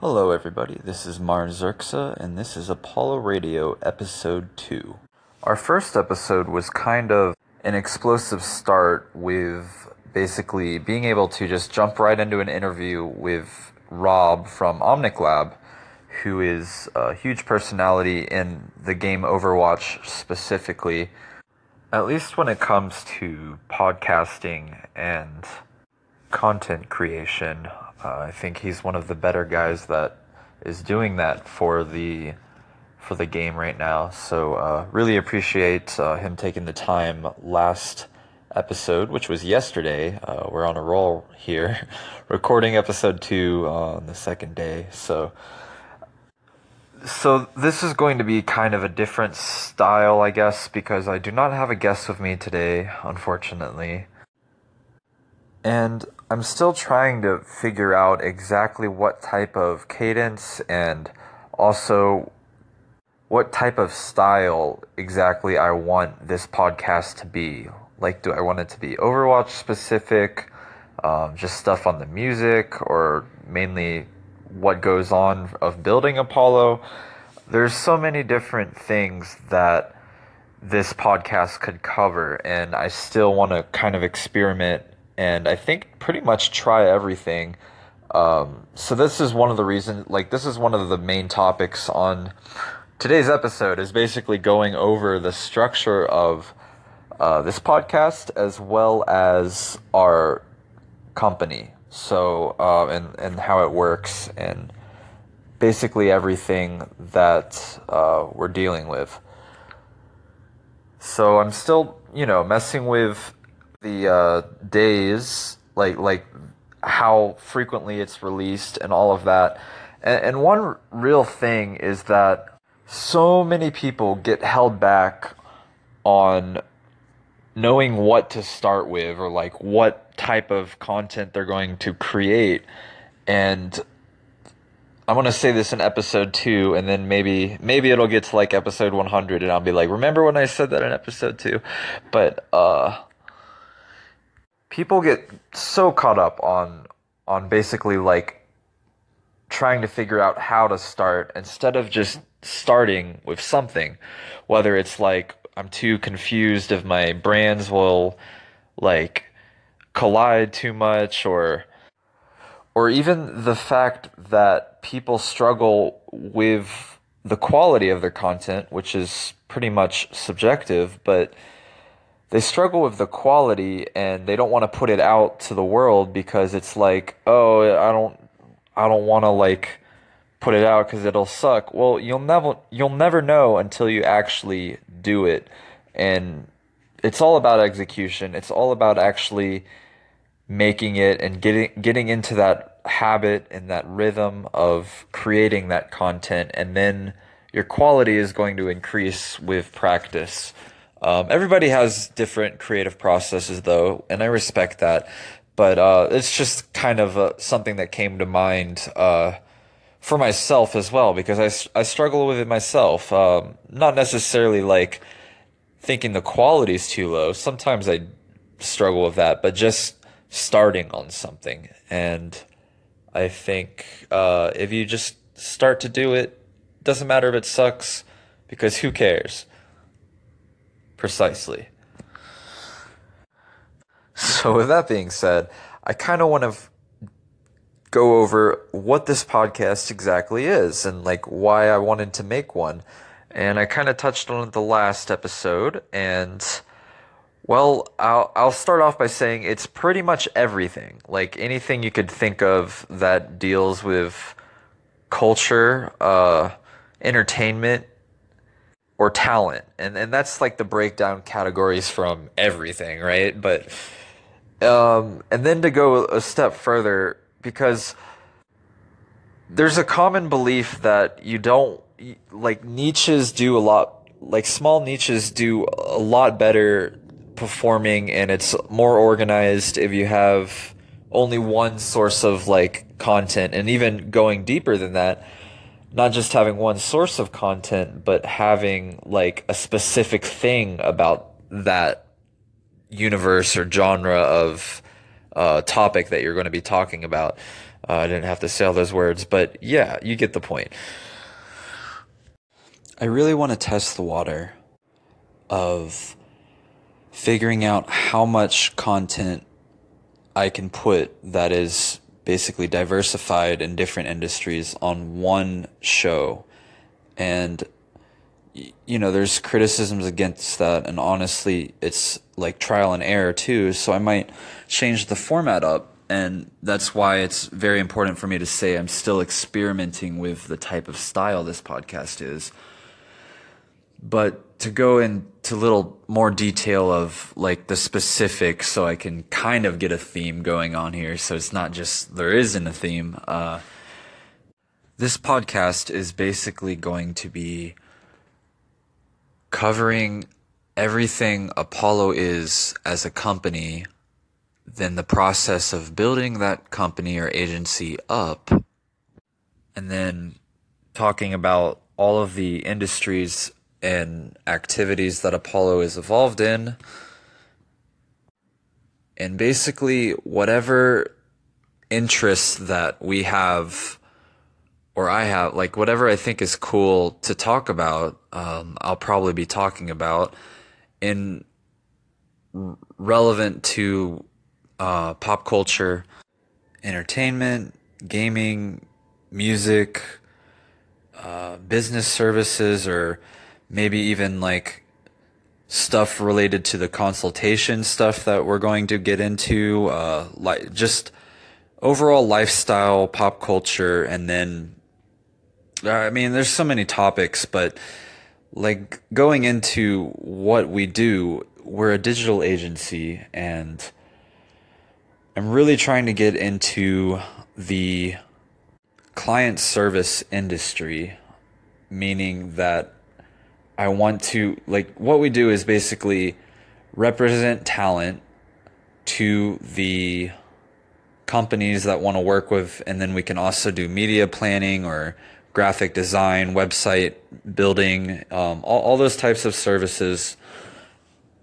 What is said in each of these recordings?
Hello, everybody. This is Mars Zerxa, and this is Apollo Radio Episode 2. Our first episode was kind of an explosive start with basically being able to just jump right into an interview with Rob from Omnic Lab, who is a huge personality in the game Overwatch specifically, at least when it comes to podcasting and content creation. Uh, I think he's one of the better guys that is doing that for the for the game right now. So uh, really appreciate uh, him taking the time last episode, which was yesterday. Uh, we're on a roll here, recording episode two on the second day. So so this is going to be kind of a different style, I guess, because I do not have a guest with me today, unfortunately. And I'm still trying to figure out exactly what type of cadence and also what type of style exactly I want this podcast to be. Like, do I want it to be Overwatch specific, um, just stuff on the music, or mainly what goes on of building Apollo? There's so many different things that this podcast could cover, and I still want to kind of experiment and I think pretty much try everything. Um, so this is one of the reasons, like this is one of the main topics on today's episode is basically going over the structure of uh, this podcast as well as our company. So uh, and and how it works and basically everything that uh, we're dealing with. So I'm still, you know, messing with the uh, days, like like how frequently it's released and all of that. And, and one real thing is that so many people get held back on knowing what to start with or like what type of content they're going to create and I'm gonna say this in episode two, and then maybe maybe it'll get to like episode 100, and I'll be like, "Remember when I said that in episode two? But uh, people get so caught up on on basically like trying to figure out how to start instead of just starting with something. Whether it's like i'm too confused if my brands will like collide too much or or even the fact that people struggle with the quality of their content which is pretty much subjective but they struggle with the quality and they don't want to put it out to the world because it's like, oh, I don't, I don't want to like put it out because it'll suck. Well, you'll never, you'll never know until you actually do it, and it's all about execution. It's all about actually making it and getting getting into that habit and that rhythm of creating that content, and then your quality is going to increase with practice. Um, everybody has different creative processes, though, and I respect that. But uh, it's just kind of uh, something that came to mind uh, for myself as well, because I, I struggle with it myself. Um, not necessarily like thinking the quality is too low. Sometimes I struggle with that, but just starting on something. And I think uh, if you just start to do it, doesn't matter if it sucks, because who cares? Precisely. So, with that being said, I kind of want to f- go over what this podcast exactly is and like why I wanted to make one. And I kind of touched on it the last episode. And well, I'll, I'll start off by saying it's pretty much everything. Like anything you could think of that deals with culture, uh, entertainment, or talent. And and that's like the breakdown categories from everything right? But um and then to go a step further because there's a common belief that you don't like niches do a lot like small niches do a lot better performing and it's more organized if you have only one source of like content. And even going deeper than that not just having one source of content, but having like a specific thing about that universe or genre of uh, topic that you're going to be talking about. Uh, I didn't have to say all those words, but yeah, you get the point. I really want to test the water of figuring out how much content I can put that is basically diversified in different industries on one show. And, you know, there's criticisms against that. And honestly, it's like trial and error too. So I might change the format up. And that's why it's very important for me to say I'm still experimenting with the type of style this podcast is. But to go into a little more detail of like the specifics so I can kind of get a theme going on here. So it's not just there isn't a theme. Uh, this podcast is basically going to be covering everything Apollo is as a company, then the process of building that company or agency up, and then talking about all of the industries and activities that Apollo is involved in. And basically, whatever interests that we have, or I have, like whatever I think is cool to talk about, um, I'll probably be talking about in relevant to uh, pop culture, entertainment, gaming, music, uh, business services, or maybe even like stuff related to the consultation stuff that we're going to get into, uh, like just overall lifestyle, pop culture, and then I mean, there's so many topics, but like going into what we do, we're a digital agency, and I'm really trying to get into the client service industry, meaning that I want to like what we do is basically represent talent to the companies that want to work with and then we can also do media planning or graphic design website building um, all, all those types of services.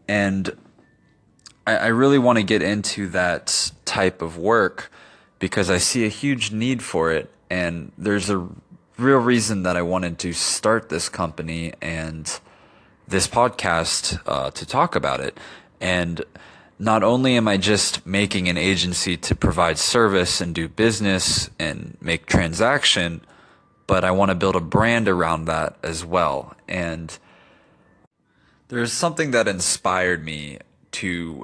And I, I really want to get into that type of work because i see a huge need for it and there's a real reason that I wanted to start this company and this podcast uh, to talk about it. And not only am I just making an agency to provide service and do business and make transaction, but I want to build a brand around that as well. And there's something that inspired me to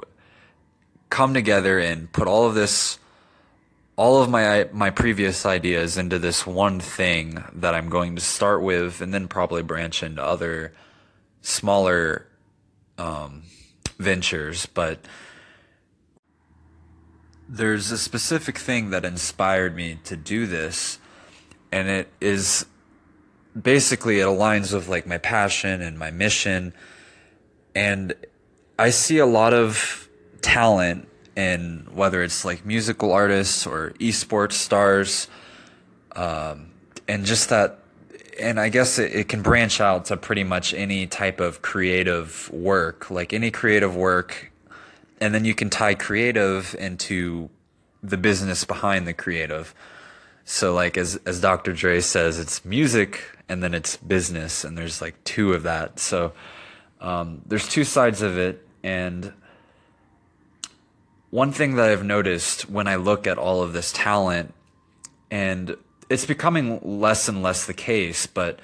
come together and put all of this all of my my previous ideas into this one thing that I'm going to start with, and then probably branch into other smaller um, ventures. But there's a specific thing that inspired me to do this, and it is basically it aligns with like my passion and my mission, and I see a lot of talent and whether it's like musical artists or esports stars, um, and just that. And I guess it, it can branch out to pretty much any type of creative work, like any creative work, and then you can tie creative into the business behind the creative. So like as as Dr. Dre says, it's music and then it's business, and there's like two of that. So um, there's two sides of it, and one thing that I've noticed when I look at all of this talent, and it's becoming less and less the case, but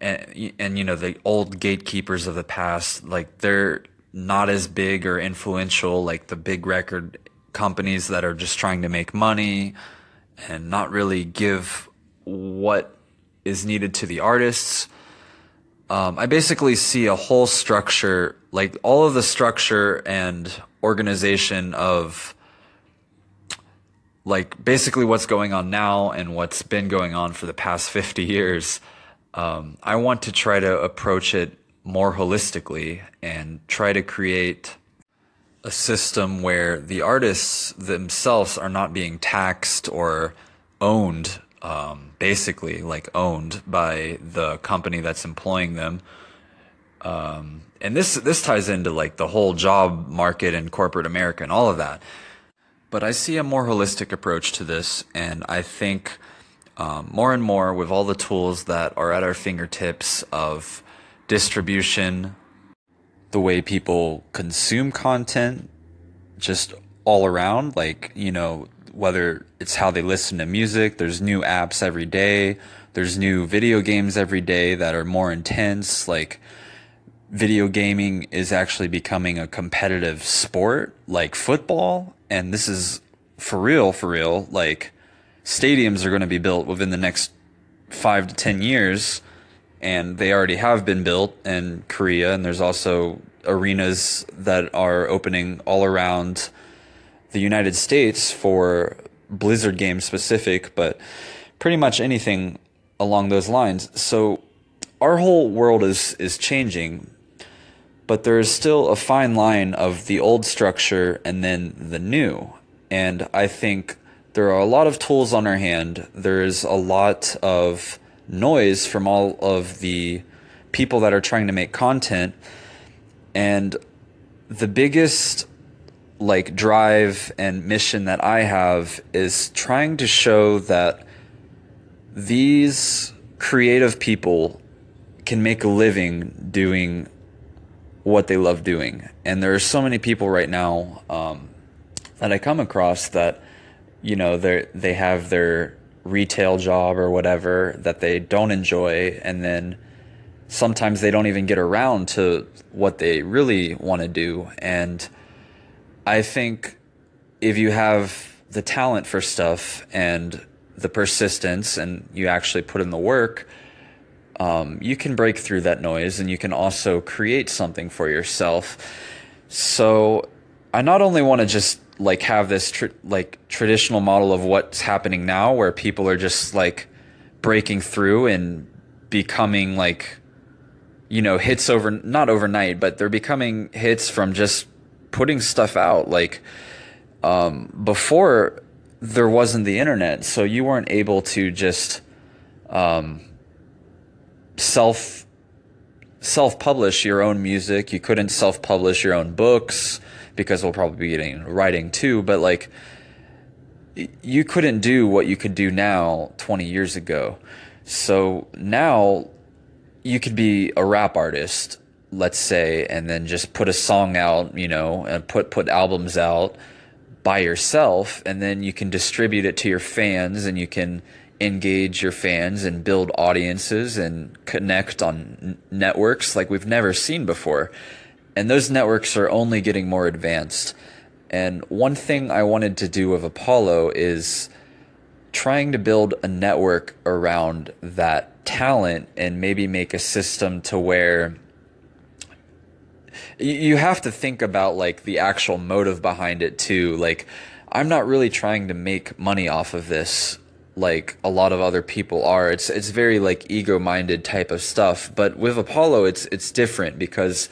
and, and you know the old gatekeepers of the past, like they're not as big or influential like the big record companies that are just trying to make money and not really give what is needed to the artists. Um, I basically see a whole structure, like all of the structure and organization of like basically what's going on now and what's been going on for the past 50 years. Um, I want to try to approach it more holistically and try to create a system where the artists themselves are not being taxed or owned, um, basically like owned by the company that's employing them. Um, and this this ties into like the whole job market and corporate America and all of that. But I see a more holistic approach to this, and I think um, more and more with all the tools that are at our fingertips of distribution, the way people consume content, just all around, like, you know, whether it's how they listen to music, there's new apps every day, there's new video games every day that are more intense, like, video gaming is actually becoming a competitive sport like football and this is for real for real like stadiums are going to be built within the next 5 to 10 years and they already have been built in Korea and there's also arenas that are opening all around the United States for Blizzard games specific but pretty much anything along those lines so our whole world is is changing but there is still a fine line of the old structure and then the new. And I think there are a lot of tools on our hand. There is a lot of noise from all of the people that are trying to make content. And the biggest like drive and mission that I have is trying to show that these creative people can make a living doing what they love doing. And there are so many people right now um, that I come across that, you know, they they have their retail job or whatever that they don't enjoy, and then sometimes they don't even get around to what they really want to do. And I think if you have the talent for stuff and the persistence and you actually put in the work, um, you can break through that noise and you can also create something for yourself. So I not only want to just like have this tr- like traditional model of what's happening now where people are just like breaking through and becoming like you know hits over not overnight but they're becoming hits from just putting stuff out like um, before there wasn't the internet so you weren't able to just um, self self publish your own music. You couldn't self publish your own books because we'll probably be getting writing too. But like, you couldn't do what you could do now 20 years ago. So now you could be a rap artist, let's say, and then just put a song out, you know, and put put albums out by yourself, and then you can distribute it to your fans, and you can engage your fans and build audiences and connect on networks like we've never seen before. And those networks are only getting more advanced. And one thing I wanted to do with Apollo is trying to build a network around that talent and maybe make a system to where you have to think about like the actual motive behind it too. Like, I'm not really trying to make money off of this like a lot of other people are. It's it's very like ego minded type of stuff. But with Apollo, it's it's different because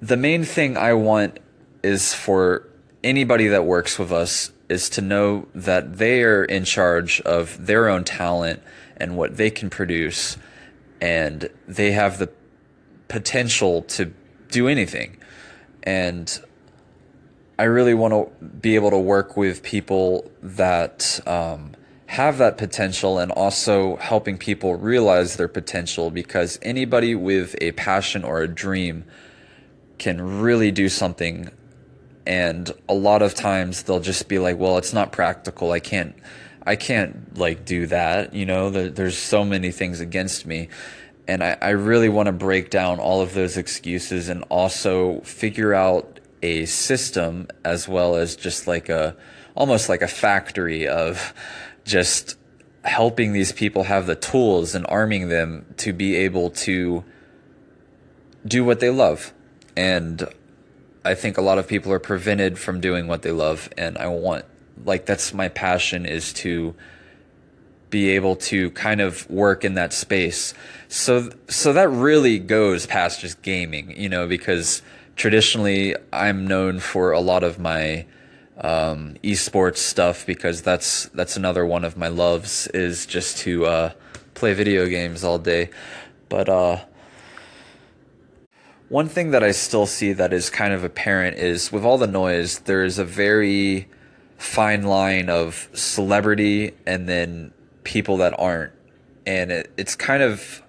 the main thing I want is for anybody that works with us is to know that they are in charge of their own talent and what they can produce, and they have the potential to do anything. And I really want to be able to work with people that um, have that potential and also helping people realize their potential because anybody with a passion or a dream can really do something. And a lot of times they'll just be like well it's not practical. I can't i can't like do that. You know there, there's so many things against me and I, I really want to break down all of those excuses and also figure out a system as well as just like a almost like a factory of just helping these people have the tools and arming them to be able to do what they love. And I think a lot of people are prevented from doing what they love. And I want, like, that's my passion is to be able to kind of work in that space. So, so that really goes past just gaming, you know, because traditionally I'm known for a lot of my, um, esports stuff because that's that's another one of my loves is just to uh, play video games all day. But uh, one thing that I still see that is kind of apparent is with all the noise, there is a very fine line of celebrity and then people that aren't. And it, it's kind of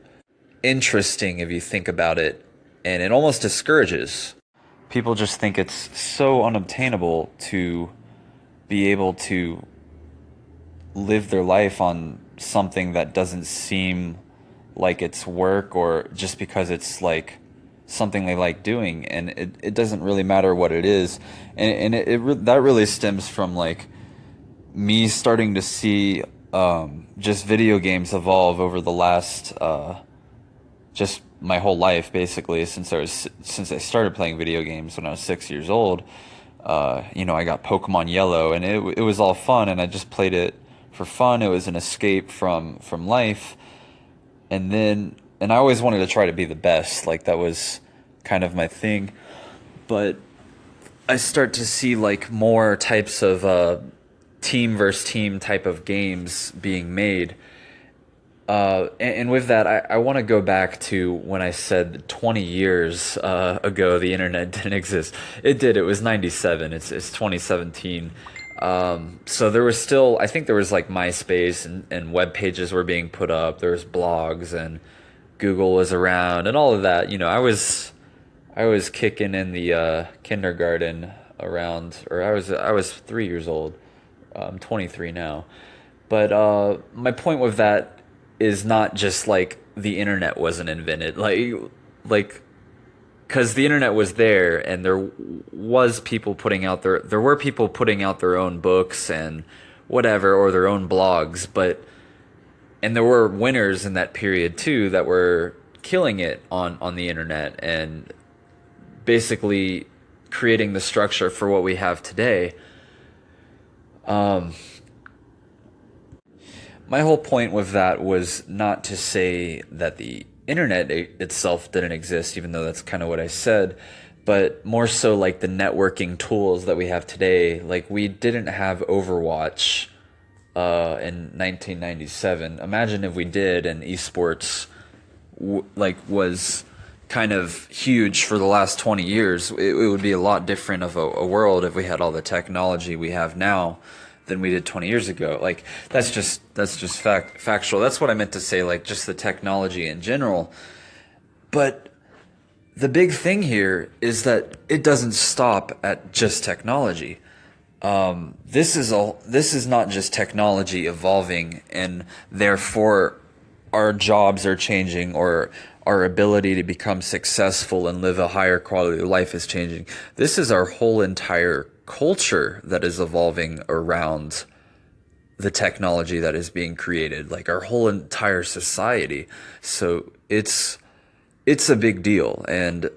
interesting if you think about it, and it almost discourages. People just think it's so unobtainable to be able to live their life on something that doesn't seem like it's work or just because it's like something they like doing and it, it doesn't really matter what it is and, and it, it that really stems from like me starting to see um, just video games evolve over the last uh, just my whole life basically since I was since I started playing video games when I was six years old. Uh, you know, I got Pokemon Yellow, and it it was all fun, and I just played it for fun. It was an escape from from life, and then and I always wanted to try to be the best. Like that was kind of my thing, but I start to see like more types of uh, team versus team type of games being made. Uh, and, and, with that, I, I want to go back to when I said 20 years uh, ago the internet didn't exist. It did. It was 97. It's, it's 2017. Um, so there was still, I think there was like MySpace and, and web pages were being put up. There was blogs and Google was around and all of that. You know, I was, I was kicking in the uh, kindergarten around, or I was, I was three years old. I'm 23 now. But uh, my point with that is not just like the internet wasn't invented, like like because the internet was there and there was people putting out their there were people putting out their own books and whatever or their own blogs, but and there were winners in that period too that were killing it on on the internet and basically creating the structure for what we have today. Um, my whole point with that was not to say that the internet itself didn't exist, even though that's kind of what I said, but more so like the networking tools that we have today. Like we didn't have Overwatch uh, in 1997. Imagine if we did, and esports w- like was kind of huge for the last 20 years. It, it would be a lot different of a, a world if we had all the technology we have now than we did 20 years ago. Like that's just that's just fact factual. That's what I meant to say like just the technology in general. But the big thing here is that it doesn't stop at just technology. Um, this is all. This is not just technology evolving, and therefore our jobs are changing, or our ability to become successful and live a higher quality of life is changing. This is our whole entire culture that is evolving around the technology that is being created like our whole entire society so it's it's a big deal and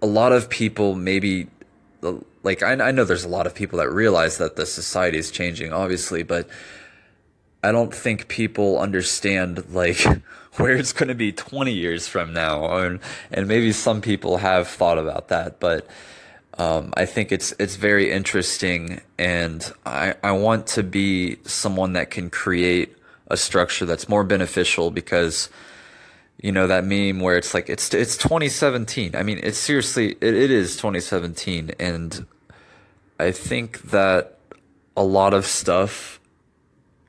a lot of people maybe like I, I know there's a lot of people that realize that the society is changing obviously but i don't think people understand like where it's going to be 20 years from now and and maybe some people have thought about that but um, I think it's it's very interesting, and I I want to be someone that can create a structure that's more beneficial because you know that meme where it's like it's it's 2017. I mean, it's seriously it, it is 2017, and I think that a lot of stuff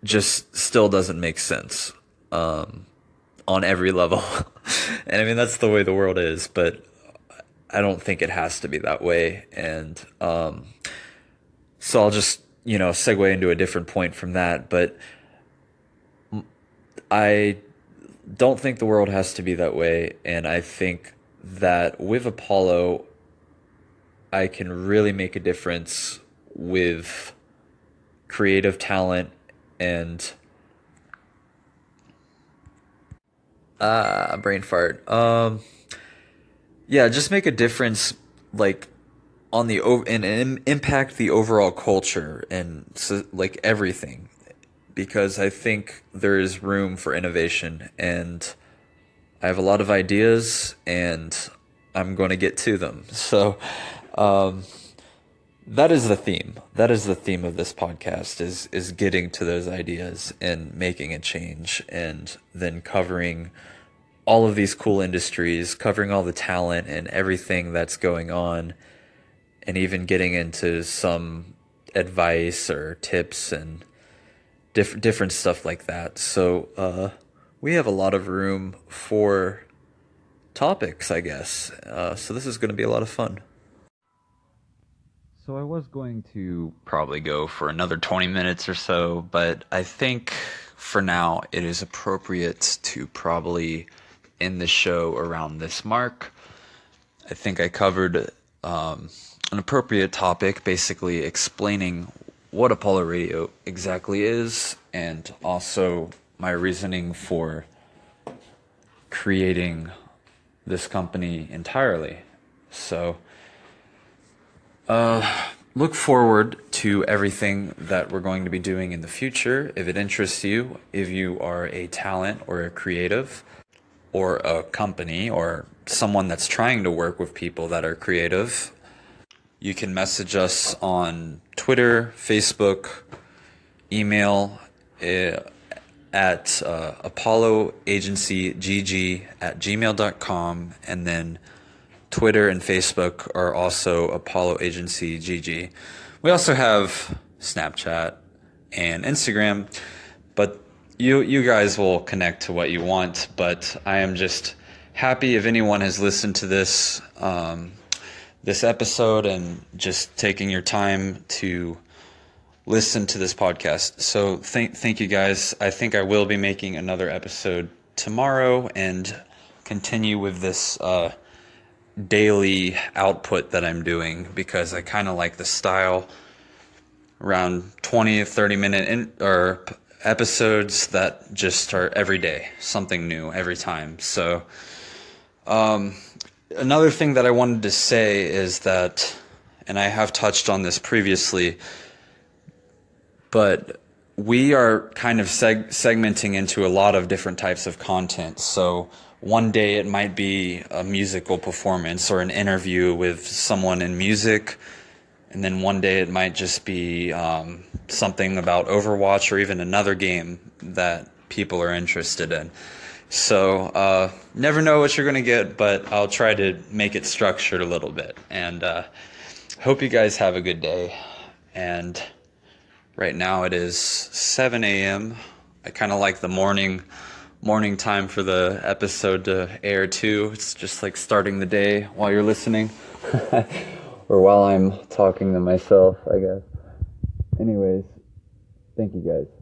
just still doesn't make sense um, on every level, and I mean that's the way the world is, but I don't think it has to be that way. And um, so I'll just, you know, segue into a different point from that. But I don't think the world has to be that way. And I think that with Apollo, I can really make a difference with creative talent and uh brain fart um yeah, just make a difference, like on the and, and impact the overall culture and so, like everything, because I think there is room for innovation, and I have a lot of ideas, and I'm going to get to them. So. Um, that is the theme. That is the theme of this podcast is is getting to those ideas and making a change and then covering all of these cool industries, covering all the talent and everything that's going on, and even getting into some advice or tips and different different stuff like that. So uh, we have a lot of room for topics, I guess. Uh, so this is going to be a lot of fun. So I was going to probably go for another 20 minutes or so, but I think for now it is appropriate to probably end the show around this mark. I think I covered um, an appropriate topic, basically explaining what Apollo Radio exactly is and also my reasoning for creating this company entirely. So, uh, look forward to everything that we're going to be doing in the future. If it interests you, if you are a talent or a creative or a company or someone that's trying to work with people that are creative, you can message us on Twitter, Facebook, email uh, at uh, Apollo Agency GG at gmail.com and then Twitter and Facebook are also Apollo Agency GG. We also have Snapchat and Instagram, but you you guys will connect to what you want. But I am just happy if anyone has listened to this um, this episode and just taking your time to listen to this podcast. So thank thank you guys. I think I will be making another episode tomorrow and continue with this. Uh, daily output that I'm doing because I kind of like the style around 20 or 30 minute in, or episodes that just start every day, something new every time. So, um, another thing that I wanted to say is that, and I have touched on this previously, but we are kind of seg- segmenting into a lot of different types of content. So, one day it might be a musical performance or an interview with someone in music and then one day it might just be um, something about overwatch or even another game that people are interested in. So uh, never know what you're going to get but i'll try to make it structured a little bit. And uh, hope you guys have a good day. And right now it is 7 a.m i kind of like the morning morning time for the episode to air too. It's just like starting the day while you're listening. or while I'm talking to myself, I guess. Anyways, thank you guys.